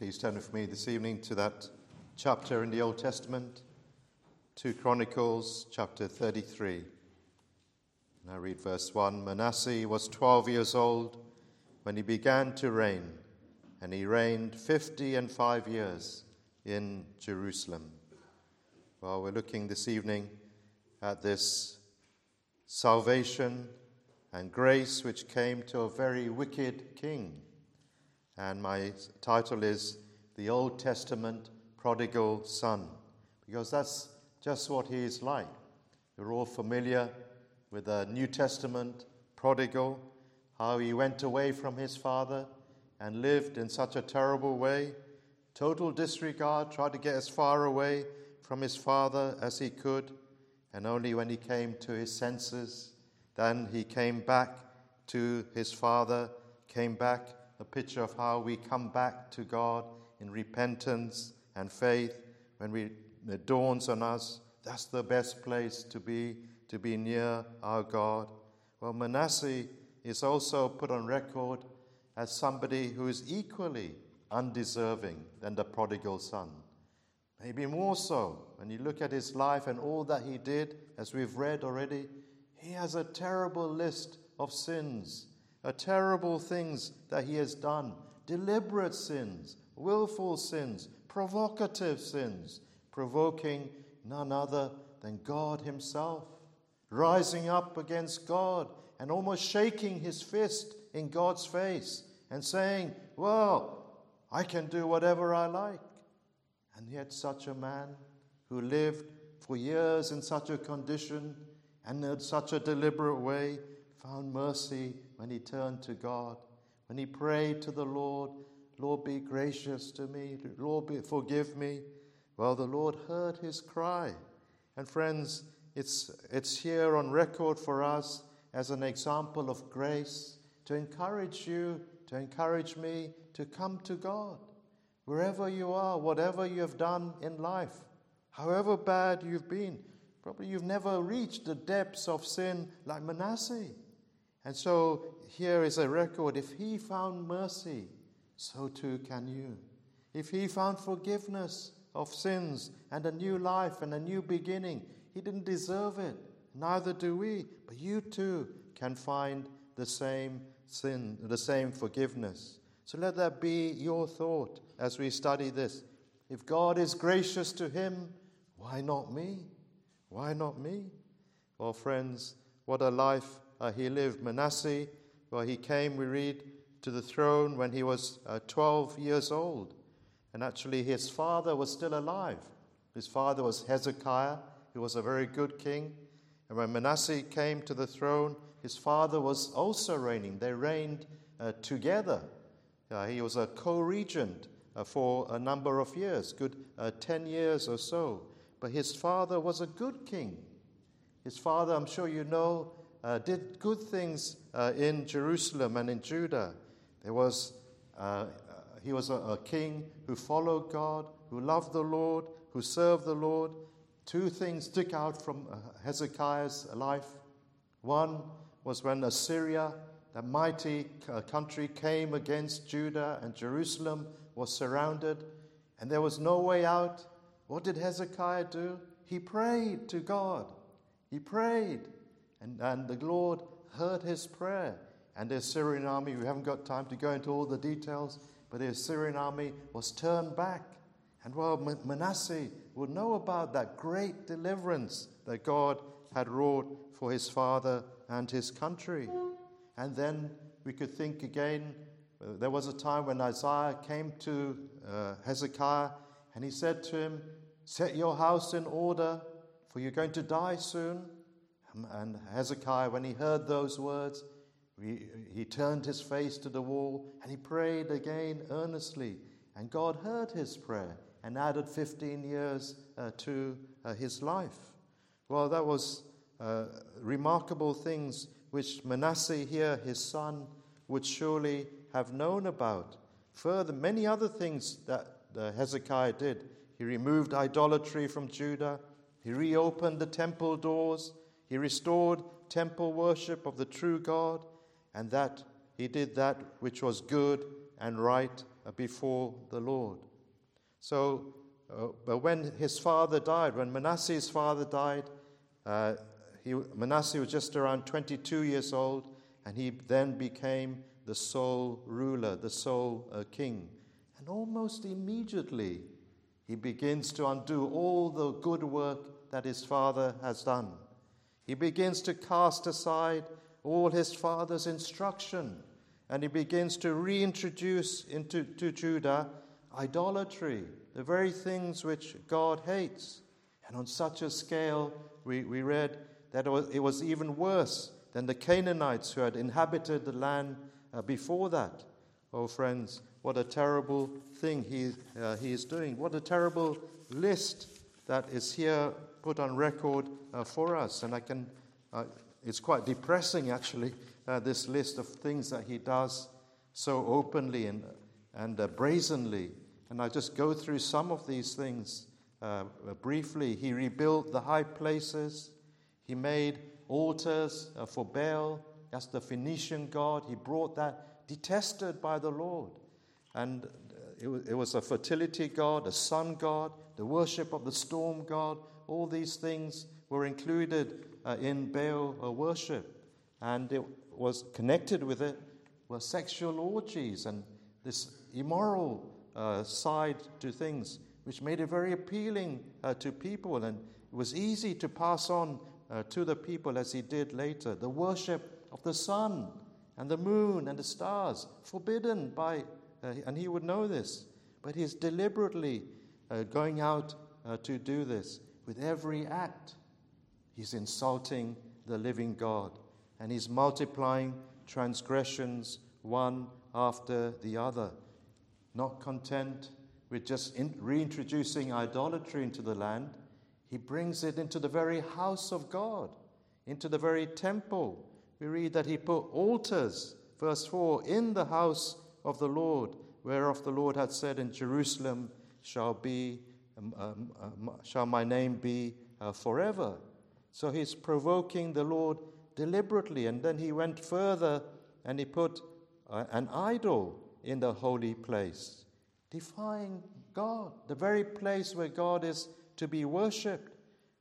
Please turn with me this evening to that chapter in the Old Testament, 2 Chronicles chapter 33. And I read verse 1 Manasseh was 12 years old when he began to reign, and he reigned 50 and 5 years in Jerusalem. Well, we're looking this evening at this salvation and grace which came to a very wicked king. And my title is The Old Testament Prodigal Son, because that's just what he is like. You're all familiar with the New Testament prodigal, how he went away from his father and lived in such a terrible way, total disregard, tried to get as far away from his father as he could, and only when he came to his senses then he came back to his father, came back, a picture of how we come back to God in repentance and faith when we, it dawns on us. That's the best place to be, to be near our God. Well, Manasseh is also put on record as somebody who is equally undeserving than the prodigal son. Maybe more so when you look at his life and all that he did, as we've read already. He has a terrible list of sins, a terrible things that he has done deliberate sins, willful sins, provocative sins, provoking none other than God Himself, rising up against God and almost shaking his fist in God's face and saying, Well, I can do whatever I like. And yet, such a man who lived for years in such a condition and in such a deliberate way found mercy when he turned to God, when he prayed to the Lord, Lord, be gracious to me, Lord, be, forgive me. Well, the Lord heard his cry. And friends, it's, it's here on record for us as an example of grace to encourage you, to encourage me to come to God. Wherever you are, whatever you have done in life, however bad you've been, Probably you've never reached the depths of sin like Manasseh. And so here is a record. If he found mercy, so too can you. If he found forgiveness of sins and a new life and a new beginning, he didn't deserve it. Neither do we. But you too can find the same sin, the same forgiveness. So let that be your thought as we study this. If God is gracious to him, why not me? Why not me? Well, friends, what a life uh, he lived. Manasseh, where he came, we read, to the throne when he was uh, 12 years old. And actually, his father was still alive. His father was Hezekiah, who was a very good king. And when Manasseh came to the throne, his father was also reigning. They reigned uh, together. Uh, he was a co regent uh, for a number of years, good uh, 10 years or so. But his father was a good king. His father, I'm sure you know, uh, did good things uh, in Jerusalem and in Judah. There was, uh, uh he was a, a, king who followed God, who loved the Lord, who served the Lord. Two things stick out from uh, Hezekiah's life. One was when Assyria, the mighty uh, country, came against Judah and Jerusalem was surrounded, and there was no way out. What did Hezekiah do? He prayed to God. He prayed. And, and the Lord heard his prayer. And the Assyrian army, we haven't got time to go into all the details, but the Assyrian army was turned back. And well, Manasseh would know about that great deliverance that God had wrought for his father and his country. And then we could think again, uh, there was a time when Isaiah came to uh, Hezekiah and he said to him, Set your house in order, for you're going to die soon. And Hezekiah, when he heard those words, he, he turned his face to the wall and he prayed again earnestly. And God heard his prayer and added 15 years uh, to uh, his life. Well, that was uh, remarkable things which Manasseh here, his son, would surely have known about. Further, many other things that uh, Hezekiah did. He removed idolatry from Judah. He reopened the temple doors. He restored temple worship of the true God. And that he did that which was good and right before the Lord. So, uh, but when his father died, when Manasseh's father died, uh, he, Manasseh was just around 22 years old, and he then became the sole ruler, the sole uh, king. And almost immediately, he begins to undo all the good work that his father has done. He begins to cast aside all his father's instruction, and he begins to reintroduce into to Judah idolatry, the very things which God hates. And on such a scale, we, we read that it was, it was even worse than the Canaanites who had inhabited the land uh, before that. Oh, friends, what a terrible thing he, uh, he is doing. What a terrible list that is here put on record uh, for us. And I can, uh, it's quite depressing actually, uh, this list of things that he does so openly and, and uh, brazenly. And I just go through some of these things uh, briefly. He rebuilt the high places, he made altars for Baal. That's the Phoenician god. He brought that, detested by the Lord. And it was a fertility god, a sun god, the worship of the storm god. All these things were included uh, in Baal uh, worship. And it was connected with it were sexual orgies and this immoral uh, side to things, which made it very appealing uh, to people. And it was easy to pass on uh, to the people as he did later. The worship of the sun and the moon and the stars, forbidden by, and he would know this, but he's deliberately going out to do this with every act. He's insulting the living God and he's multiplying transgressions one after the other. Not content with just in, reintroducing idolatry into the land, he brings it into the very house of God, into the very temple. We read that he put altars, verse 4, in the house of the Lord, whereof the Lord had said, In Jerusalem shall be um, um, um, shall my name be uh, forever. So he's provoking the Lord deliberately. And then he went further and he put uh, an idol in the holy place, defying God, the very place where God is to be worshipped.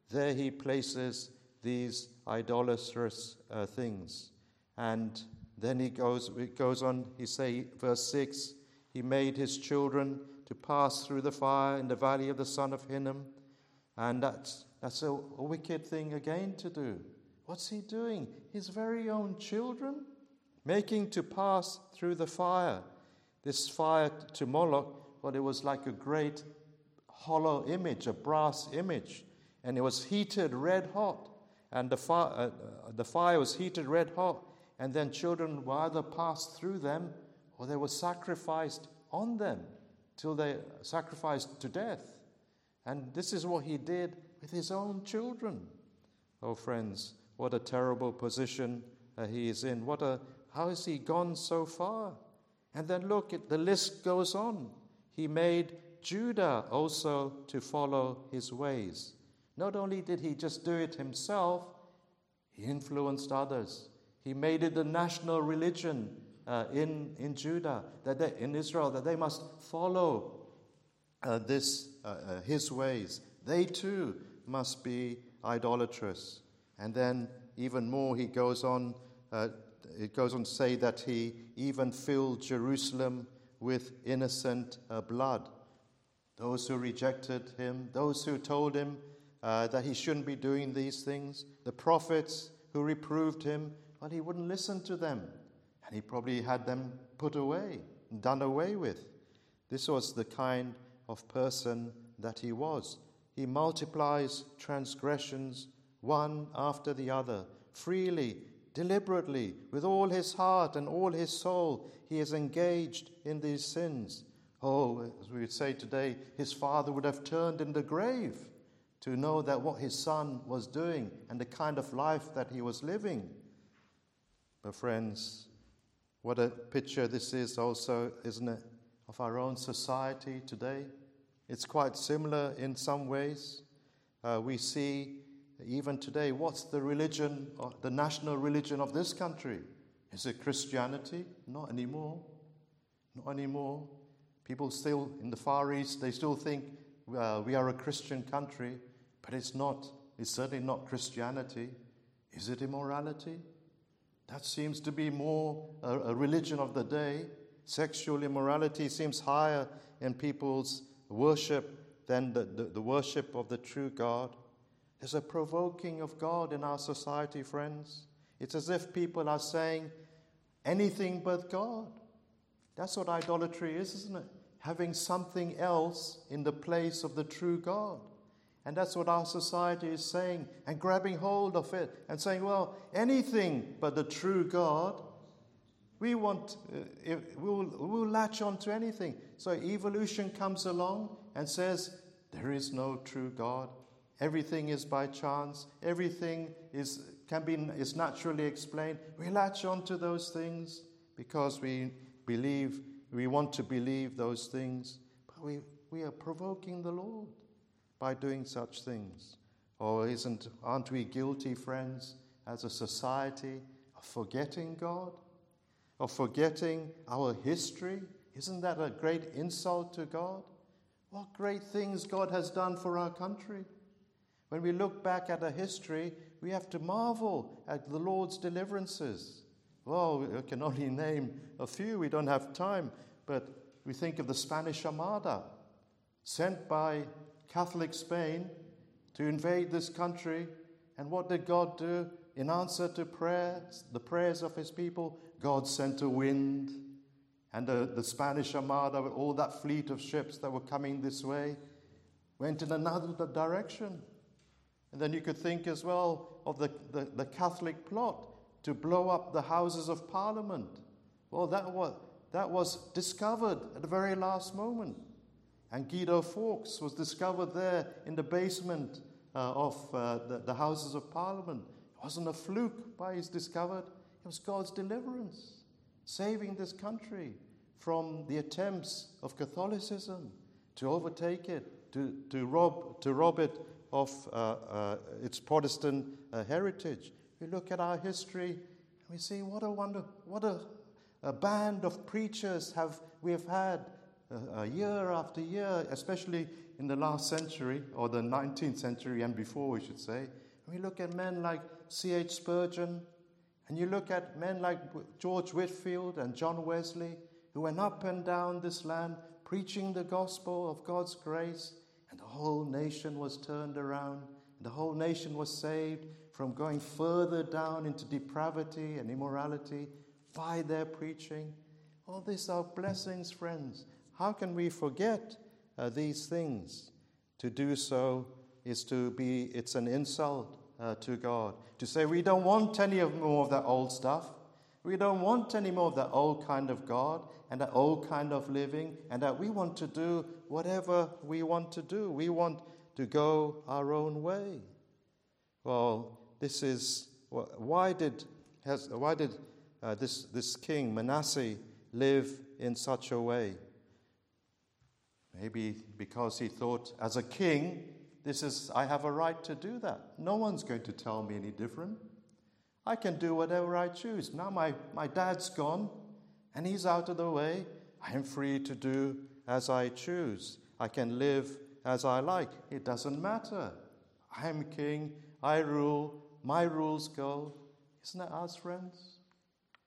There he places these idolatrous uh, things. And then he goes, it goes on, he say, verse 6, he made his children to pass through the fire in the valley of the son of Hinnom. And that's, that's a, a wicked thing again to do. What's he doing? His very own children? Making to pass through the fire. This fire to Moloch, well, it was like a great hollow image, a brass image, and it was heated red hot. And the fire, uh, the fire was heated red hot, and then children were either passed through them or they were sacrificed on them till they sacrificed to death. And this is what he did with his own children. Oh, friends, what a terrible position uh, he is in. What a, how has he gone so far? And then look, it, the list goes on. He made Judah also to follow his ways. Not only did he just do it himself, he influenced others. He made it the national religion uh, in, in Judah, that they, in Israel, that they must follow uh, this, uh, uh, his ways. They too must be idolatrous. And then, even more, he goes on, uh, it goes on to say that he even filled Jerusalem with innocent uh, blood. Those who rejected him, those who told him that he shouldn't be doing these things, the prophets who reproved him, but he wouldn't listen to them. And he probably had them put away, done away with. This was the kind of person that he was. He multiplies transgressions one after the other, freely, deliberately, with all his heart and all his soul. He is engaged in these sins. Oh, as we would say today, his father would have turned in the grave to know that what his son was doing and the kind of life that he was living. But, friends, what a picture this is, also, isn't it, of our own society today? It's quite similar in some ways. Uh, we see even today what's the religion, the national religion of this country? Is it Christianity? Not anymore. Not anymore. People still in the Far East, they still think uh, we are a Christian country, but it's not. It's certainly not Christianity. Is it immorality? That seems to be more a, religion of the day. Sexual immorality seems higher in people's worship than the, the, the worship of the true God. There's a provoking of God in our society, friends. It's as if people are saying anything but God. That's what idolatry is, isn't it? Having something else in the place of the true God. And that's what our society is saying and grabbing hold of it and saying, well, anything but the true God. We want, uh, we'll, we'll latch on to anything. So evolution comes along and says, there is no true God. Everything is by chance. Everything is, can be, is naturally explained. We latch on to those things because we believe, we want to believe those things. But we, we are provoking the Lord by doing such things? Or isn't, aren't we guilty, friends, as a society, of forgetting God? Of forgetting our history? Isn't that a great insult to God? What great things God has done for our country. When we look back at our history, we have to marvel at the Lord's deliverances. Well, we can only name a few, we don't have time, but we think of the Spanish Armada, sent by Catholic Spain to invade this country. And what did God do? In answer to prayers, the prayers of his people, God sent a wind. And the, the Spanish Armada, all that fleet of ships that were coming this way, went in another direction. And then you could think as well of the, the, the, Catholic plot to blow up the Houses of Parliament. Well, that was, that was discovered at the very last moment. And Guido Fawkes was discovered there in the basement uh, of uh, the, the, Houses of Parliament. It wasn't a fluke by his discovered, it was God's deliverance, saving this country from the attempts of Catholicism to overtake it, to, to, rob, to rob it of uh, uh its Protestant uh, heritage. We look at our history and we see what a wonder, what a, a band of preachers have we have had uh, year after year, especially in the last century, or the 19th century and before, we should say. we look at men like C.H. Spurgeon, and you look at men like George Whitefield and John Wesley, who went up and down this land preaching the gospel of God's grace, and the whole nation was turned around, and the whole nation was saved from going further down into depravity and immorality by their preaching. All these are blessings, friends. How can we forget uh, these things? To do so is to be, it's an insult uh, to God. To say we don't want any of more of that old stuff. We don't want any more of that old kind of God and that old kind of living, and that we want to do whatever we want to do. We want to go our own way. Well, this is why did, has, why did uh, this, this king, Manasseh, live in such a way? Maybe because he thought, as a king, this is, I have a right to do that. No one's going to tell me any different. I can do whatever I choose. Now my, my dad's gone and he's out of the way. I am free to do as I choose. I can live as I like. It doesn't matter. I am king. I rule. My rules go. Isn't that us, friends?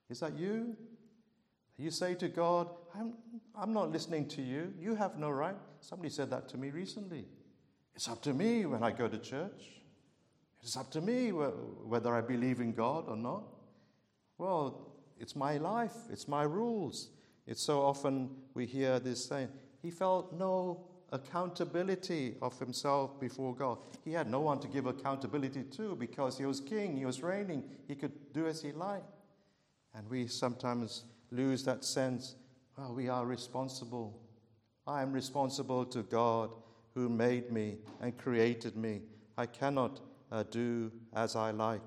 Is that you? You say to God, I'm, I'm not listening to you. You have no right. Somebody said that to me recently. It's up to me when I go to church. It's up to me whether I believe in God or not. Well, it's my life, it's my rules. It's so often we hear this saying, he felt no accountability of himself before God. He had no one to give accountability to because he was king, he was reigning, he could do as he liked. And we sometimes lose that sense well, we are responsible. I am responsible to God who made me and created me. I cannot uh, do as I like.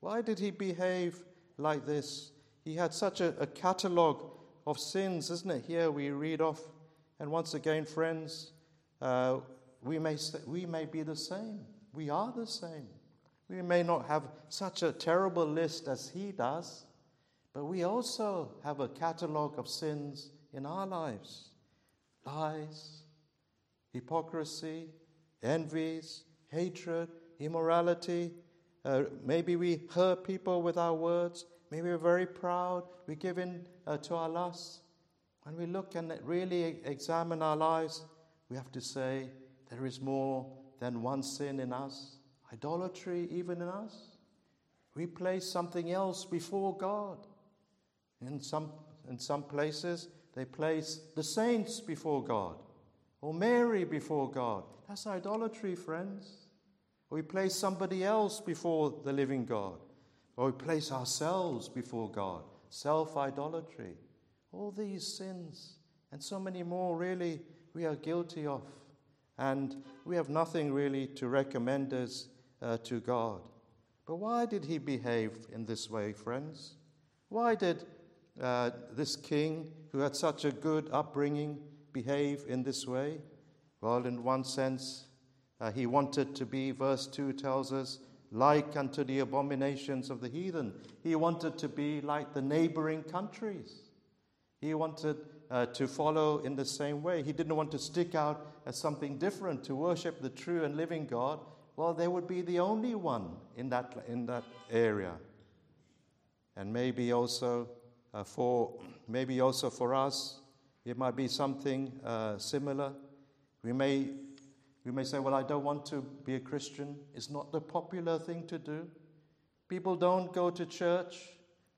Why did he behave like this? He had such a, a catalogue of sins, isn't it? Here we read off. And once again, friends, uh, we, may, we may be the same. We are the same. We may not have such a terrible list as he does, but we also have a catalogue of sins in our lives. lies, hypocrisy, envies, hatred, immorality. Uh, maybe we hurt people with our words. Maybe we're very proud. We give in uh, to our lusts. When we look and really examine our lives, we have to say there is more than one sin in us, idolatry even in us. We place something else before God. In some, in some places, they place the saints before God or Mary before God. That's idolatry, friends. Or we place somebody else before the living God. Or we place ourselves before God. Self idolatry. All these sins and so many more, really, we are guilty of. And we have nothing really to recommend us uh, to God. But why did he behave in this way, friends? Why did uh, this king, who had such a good upbringing, behave in this way? Well, in one sense, uh, he wanted to be, verse 2 tells us, like unto the abominations of the heathen. He wanted to be like the neighboring countries. He wanted uh, to follow in the same way. He didn't want to stick out as something different, to worship the true and living God. Well, they would be the only one in that, in that area. And maybe also uh, for maybe also for us, it might be something uh, similar. We may, we may say, Well, I don't want to be a Christian. It's not the popular thing to do. People don't go to church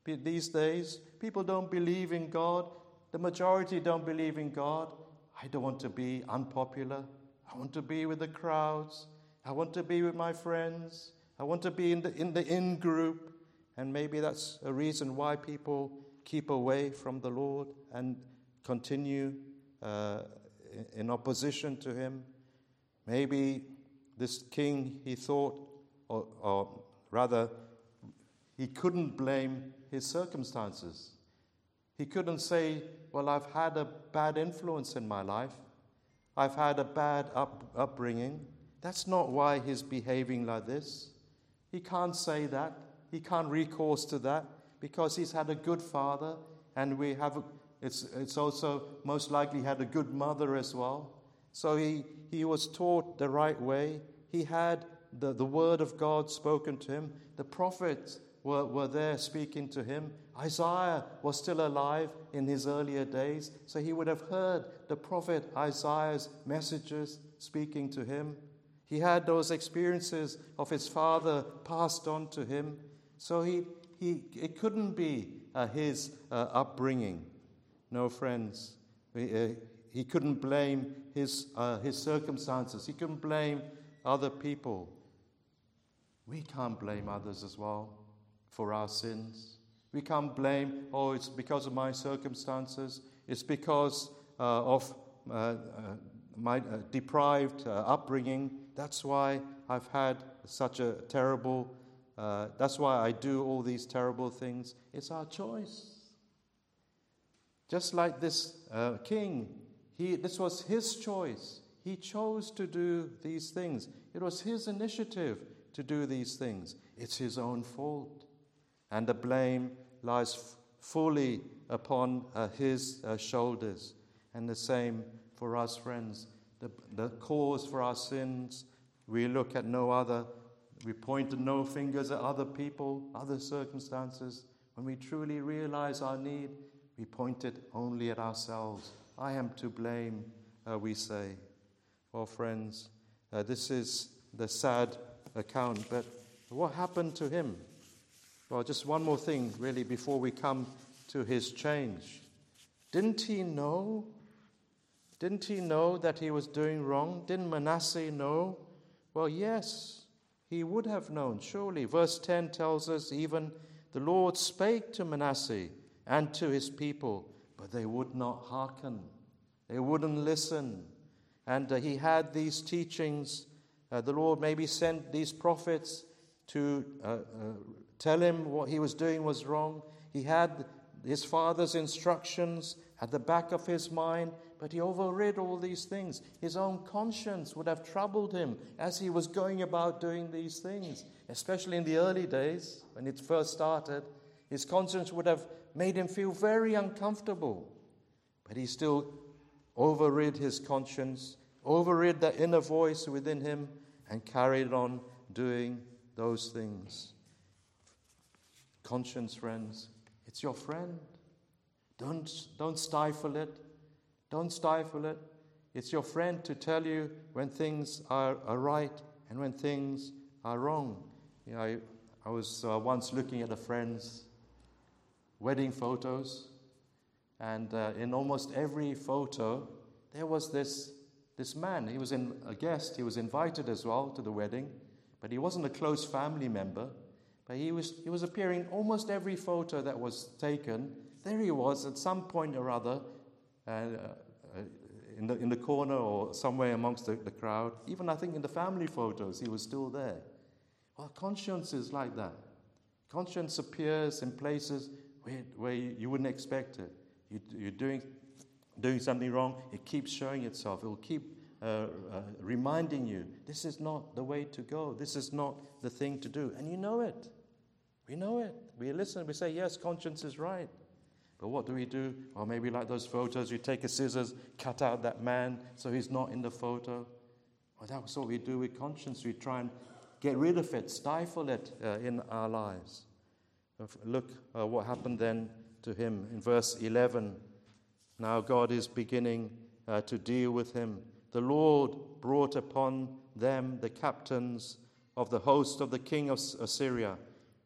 these days. People don't believe in God. The majority don't believe in God. I don't want to be unpopular. I want to be with the crowds. I want to be with my friends. I want to be in the, in the in group. And maybe that's a reason why people keep away from the Lord and continue uh, in opposition to him. Maybe this king, he thought, or, or rather, he couldn't blame his circumstances. He couldn't say, Well, I've had a bad influence in my life, I've had a bad up, upbringing. That's not why he's behaving like this. He can't say that. He can't recourse to that because he's had a good father, and we have a, it's, it's also most likely had a good mother as well. So he, he was taught the right way. He had the, the word of God spoken to him. The prophets were, were there speaking to him. Isaiah was still alive in his earlier days, so he would have heard the prophet Isaiah's messages speaking to him. He had those experiences of his father passed on to him. So he, he, it couldn't be uh, his uh, upbringing. No, friends. He, uh, he couldn't blame his, uh, his circumstances. He couldn't blame other people. We can't blame others as well for our sins. We can't blame, oh, it's because of my circumstances. It's because uh, of uh, my deprived upbringing. That's why I've had such a terrible uh, that's why I do all these terrible things. It's our choice. Just like this uh, king, he, this was his choice. He chose to do these things. It was his initiative to do these things. It's his own fault. And the blame lies f- fully upon uh, his uh, shoulders. And the same for us, friends. The, the cause for our sins, we look at no other we point no fingers at other people, other circumstances. When we truly realize our need, we point it only at ourselves. I am to blame, uh, we say. Well, friends, uh, this is the sad account, but what happened to him? Well, just one more thing, really, before we come to his change. Didn't he know? Didn't he know that he was doing wrong? Didn't Manasseh know? Well, yes he would have known, surely. Verse 10 tells us even the Lord spake to Manasseh and to his people, but they would not hearken. They wouldn't listen. And uh, he had these teachings. Uh, the Lord maybe sent these prophets to uh, uh tell him what he was doing was wrong. He had his father's instructions at the back of his mind, but he overrid all these things. His own conscience would have troubled him as he was going about doing these things, especially in the early days when it first started. His conscience would have made him feel very uncomfortable, but he still overrid his conscience, overrid the inner voice within him, and carried on doing those things. Conscience, friends, it's your friend. Don't, don't stifle it. Don't stifle it. It's your friend to tell you when things are, are right and when things are wrong. You know, I, I was uh, once looking at a friend's wedding photos, and uh, in almost every photo, there was this, this man. He was in, a guest, he was invited as well to the wedding, but he wasn't a close family member. But he was, he was appearing almost every photo that was taken. There he was at some point or other, in, the, in the corner or somewhere amongst the, the crowd. Even I think in the family photos, he was still there. Well, conscience is like that. Conscience appears in places where, where you wouldn't expect it. You, you're doing, doing something wrong, it keeps showing itself. It will keep uh, uh, reminding you this is not the way to go. This is not the thing to do. And you know it. We know it. We listen, we say, yes, conscience is right. But what do we do? Or maybe like those photos, you take a scissors, cut out that man so he's not in the photo. Well, that's what we do with conscience. We try and get rid of it, stifle it uh, in our lives. Look uh, what happened then to him in verse 11. Now God is beginning uh, to deal with him. The Lord brought upon them the captains of the host of the king of Assyria,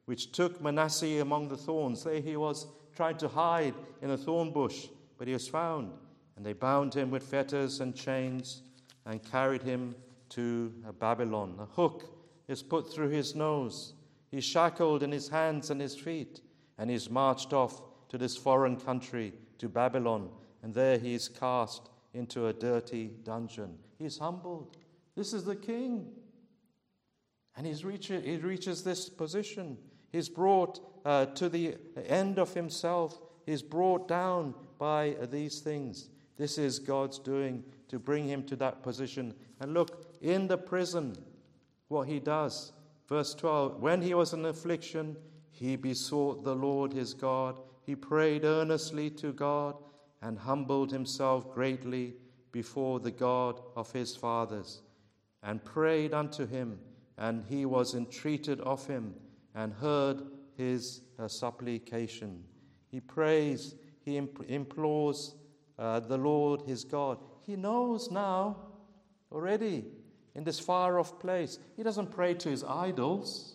which took Manasseh among the thorns. There he was trying to hide in a thorn bush, but he was found. And they bound him with fetters and chains and carried him to Babylon. A hook is put through his nose. He's shackled in his hands and his feet, and he's marched off to this foreign country, to Babylon, and there he is cast into a dirty dungeon. He's humbled. This is the king. And he's reach, he reaches this position. He's brought uh, to the end of himself. He's brought down by these things. This is God's doing to bring him to that position. And look, in the prison, what he does. Verse 12 When he was in affliction, he besought the Lord his God. He prayed earnestly to God and humbled himself greatly before the God of his fathers, and prayed unto him, and he was entreated of him, and heard his uh, supplication. He prays, he imp- implores uh, the Lord his God. He knows now already in this far off place. He doesn't pray to his idols.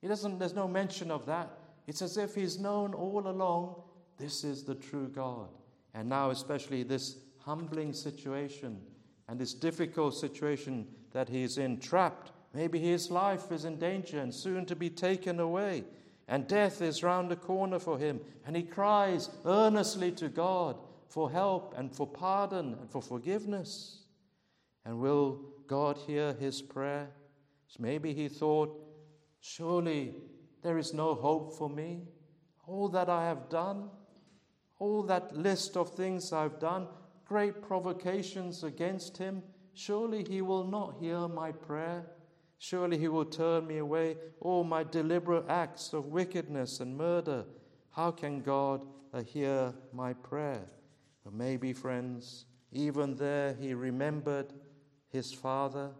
He doesn't, there's no mention of that. It's as if he's known all along this is the true God. And now, especially this humbling situation and this difficult situation that he's in, trapped. Maybe his life is in danger and soon to be taken away. And death is round the corner for him. And he cries earnestly to God for help and for pardon and for forgiveness. And will God hear his prayer? Maybe he thought, surely there is no hope for me. All that I have done, all that list of things I've done, great provocations against him, surely he will not hear my prayer. Surely he will turn me away. All my deliberate acts of wickedness and murder, how can God hear my prayer? But maybe, friends, even there he remembered his father.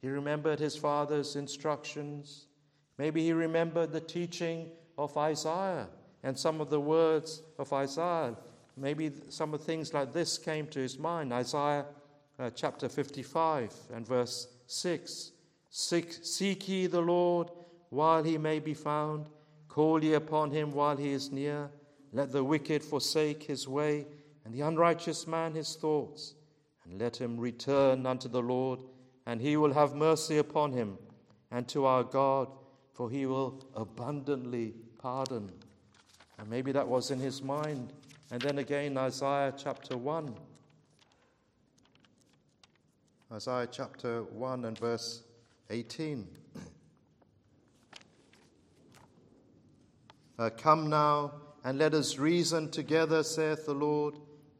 He remembered his father's instructions. Maybe he remembered the teaching of Isaiah and some of the words of Isaiah. Maybe some of things like this came to his mind. Isaiah uh, chapter 55 and verse 6 seek, seek ye the Lord while he may be found, call ye upon him while he is near. Let the wicked forsake his way, and the unrighteous man his thoughts and let him return unto the Lord, and he will have mercy upon him, and to our God, for he will abundantly pardon. And maybe that was in his mind. And then again, Isaiah chapter 1. Isaiah chapter 1 and verse 18. Uh, Come now and let us reason together, saith the Lord.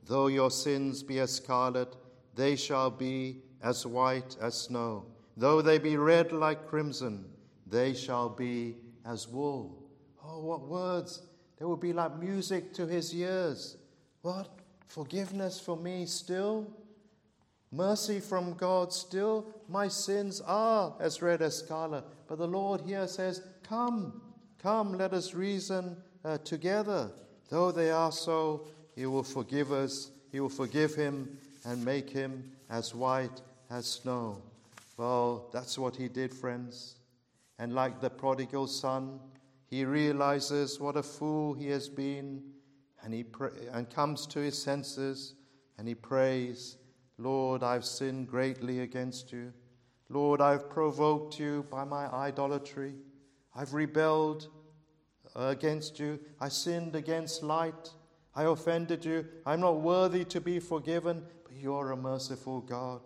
Though your sins be as scarlet, they shall be as white as snow. Though they be red like crimson, they shall be as wool. Oh, what words! They will be like music to his ears. What? Forgiveness for me still? Mercy from God still? My sins are as red as scarlet. But the Lord here says, Come, come, let us reason uh, together. Though they are so, He will forgive us, He will forgive him and make him as white as snow. Well, that's what He did, friends. And like the prodigal son, he realizes what a fool he has been and, he pray, and comes to his senses and he prays, Lord, I've sinned greatly against you. Lord, I've provoked you by my idolatry. I've rebelled against you. I sinned against light. I offended you. I'm not worthy to be forgiven, but you're a merciful God,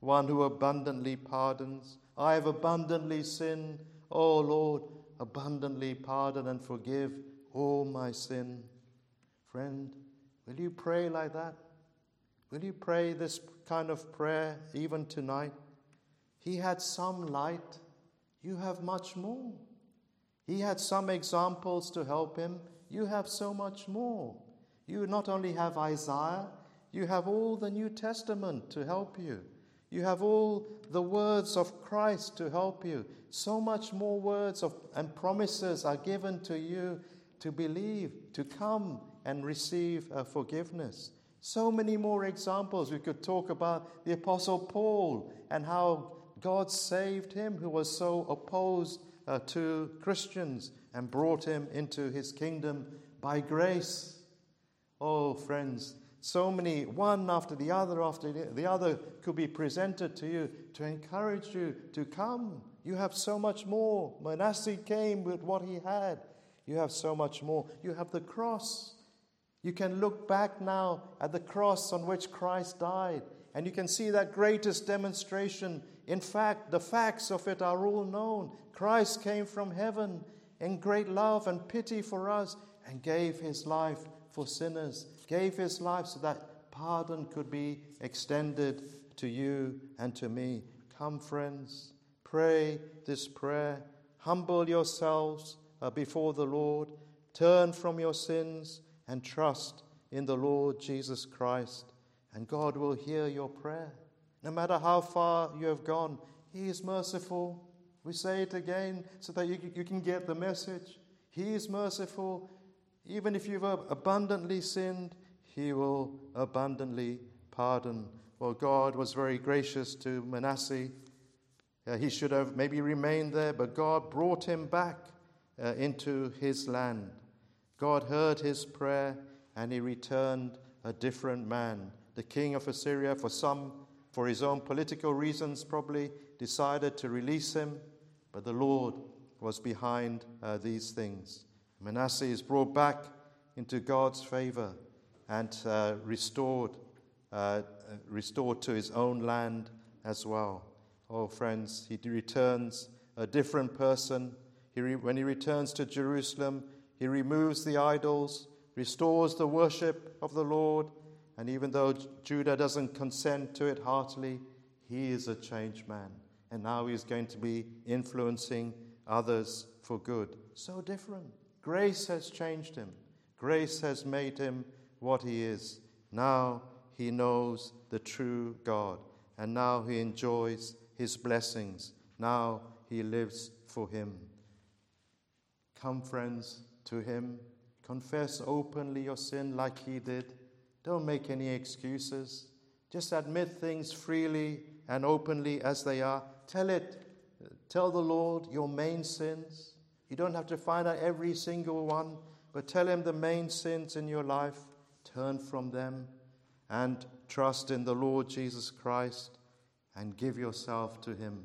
one who abundantly pardons. I have abundantly sinned. Oh Lord, abundantly pardon and forgive all my sin. Friend, will you pray like that? Will you pray this kind of prayer even tonight? He had some light, you have much more. He had some examples to help him, you have so much more. You not only have Isaiah, you have all the New Testament to help you. You have all the words of Christ to help you. So much more words of, and promises are given to you to believe, to come and receive forgiveness. So many more examples. We could talk about the Apostle Paul and how God saved him, who was so opposed uh, to Christians, and brought him into his kingdom by grace. Oh, friends, so many, one after the other after the other, could be presented to you to encourage you to come. You have so much more. Manasseh came with what he had. You have so much more. You have the cross. You can look back now at the cross on which Christ died, and you can see that greatest demonstration. In fact, the facts of it are all known. Christ came from heaven in great love and pity for us and gave his life for sinners, gave his life so that pardon could be extended to you and to me. Come, friends, pray this prayer. Humble yourselves uh, before the Lord. Turn from your sins and trust in the Lord Jesus Christ, and God will hear your prayer. No matter how far you have gone, He is merciful. We say it again so that you, you can get the message. He is merciful. Even if you've abundantly sinned, He will abundantly pardon. Well, God was very gracious to Manasseh. Uh, he should have maybe remained there, but God brought him back uh, into his land. God heard his prayer and he returned a different man. The king of Assyria, for some, for his own political reasons, probably decided to release him, but the Lord was behind uh, these things. Manasseh is brought back into God's favor and uh, restored, uh, restored to his own land as well. Oh, friends, he returns a different person. He re- when he returns to Jerusalem, he removes the idols, restores the worship of the Lord, and even though Judah doesn't consent to it heartily, he is a changed man. And now he's going to be influencing others for good. So different. Grace has changed him, grace has made him what he is. Now he knows the true God, and now he enjoys his blessings. Now he lives for him. Come, friends, to Him. Confess openly your sin like He did. Don't make any excuses. Just admit things freely and openly as they are. Tell it. Tell the Lord your main sins. You don't have to find out every single one, but tell Him the main sins in your life. Turn from them and trust in the Lord Jesus Christ and give yourself to Him.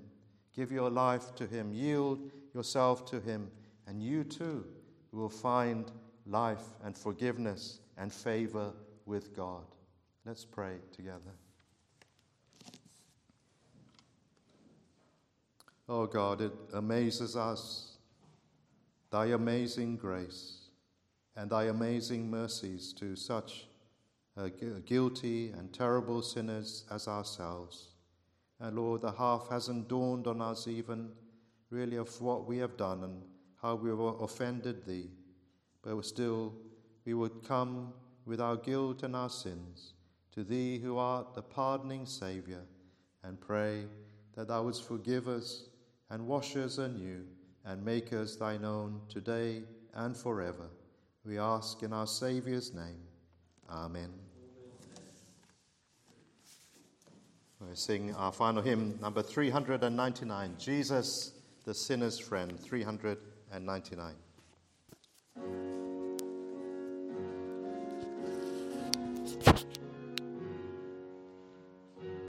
Give your life to Him. Yield yourself to Him, and you too will find life and forgiveness and favor with God. Let's pray together. Oh God, it amazes us, thy amazing grace and thy amazing mercies to such uh, guilty and terrible sinners as ourselves. And Lord, the half hasn't dawned on us even really of what we have done and how we have offended thee, but still we would come with our guilt and our sins to thee who art the pardoning Saviour, and pray that thou wouldst forgive us and wash us anew and make us thine own today and forever. We ask in our Saviour's name. Amen. We sing our final hymn, number 399 Jesus, the sinner's friend, 399. Thank you.